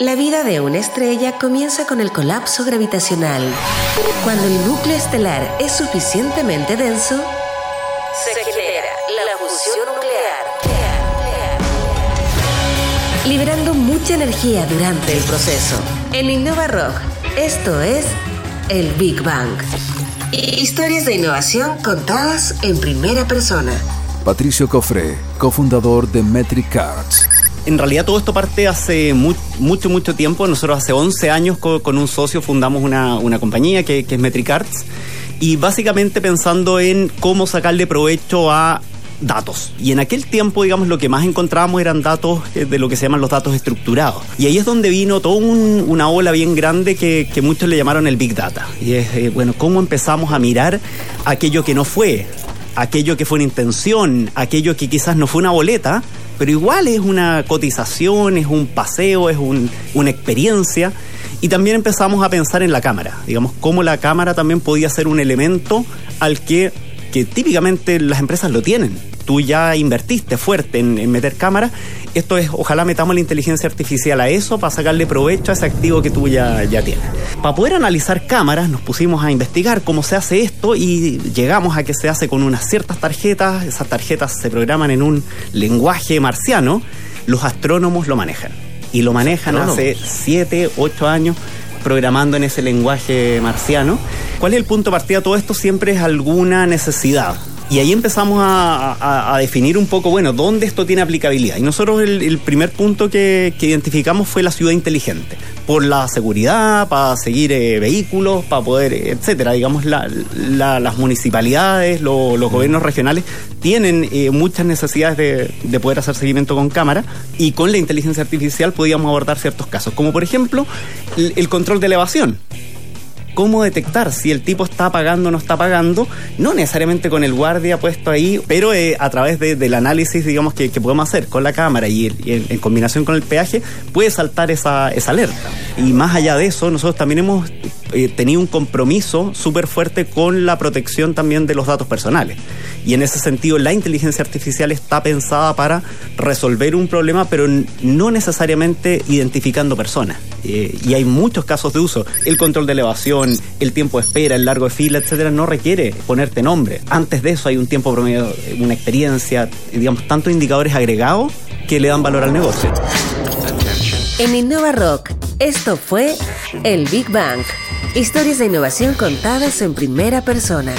La vida de una estrella comienza con el colapso gravitacional. Cuando el núcleo estelar es suficientemente denso, se genera la fusión nuclear, liberando mucha energía durante el proceso. En Innova Rock, esto es el Big Bang. Historias de innovación contadas en primera persona. Patricio Cofre, cofundador de Metric Cards en realidad todo esto parte hace mucho, mucho tiempo. Nosotros hace 11 años con, un socio fundamos una, compañía que, es Metricards y básicamente pensando en cómo sacarle provecho a datos. Y en aquel tiempo, digamos, lo que más encontrábamos eran datos eh, de lo que se llaman los datos estructurados. Y ahí es donde vino toda una ola bien grande que, muchos le llamaron el Big Data. Y es, eh, bueno, cómo empezamos a mirar aquello que no fue, aquello que fue una intención, aquello que quizás no fue una boleta, pero igual es una cotización, es un paseo, es una experiencia. Y también empezamos a pensar en la cámara, digamos, cómo la cámara también podía ser un elemento al que, que típicamente las empresas lo tienen tú ya invertiste fuerte en, meter cámaras, esto es, ojalá metamos la inteligencia artificial a eso para sacarle provecho a ese activo que tú ya, ya tienes. Para poder analizar cámaras nos pusimos a investigar cómo se hace esto y llegamos a que se hace con unas ciertas tarjetas, esas tarjetas se programan en un lenguaje marciano, los astrónomos lo manejan. Y lo manejan hace 7, 8 años programando en ese lenguaje marciano. ¿Cuál es el punto de partida todo esto? Siempre es alguna necesidad. Y ahí empezamos a, definir un poco, bueno, dónde esto tiene aplicabilidad. Y nosotros el, primer punto que, identificamos fue la ciudad inteligente, por la seguridad, para seguir eh, vehículos, para poder, etcétera. Digamos, las municipalidades, los gobiernos regionales tienen eh, muchas necesidades de, poder hacer seguimiento con cámara y con la inteligencia artificial podíamos abordar ciertos casos, como por ejemplo el control de elevación cómo detectar si el tipo está pagando o no está pagando, no necesariamente con el guardia puesto ahí, pero eh, a través del análisis, digamos, que, podemos hacer con la cámara y, en, combinación con el peaje, puede saltar esa, esa alerta. Y más allá de eso, nosotros también hemos eh, tenido un compromiso súper fuerte con la protección también de los datos personales. Y en ese sentido, la inteligencia artificial está pensada para resolver un problema, pero no necesariamente identificando personas. Eh, y hay muchos casos de uso. El control de elevación, el tiempo de espera, el largo de fila, etcétera, no requiere ponerte nombre. Antes de eso hay un tiempo promedio, una experiencia, digamos, tantos indicadores agregados que le dan valor al negocio. En Innova Rock, esto fue el Big Bang. Historias de innovación contadas en primera persona.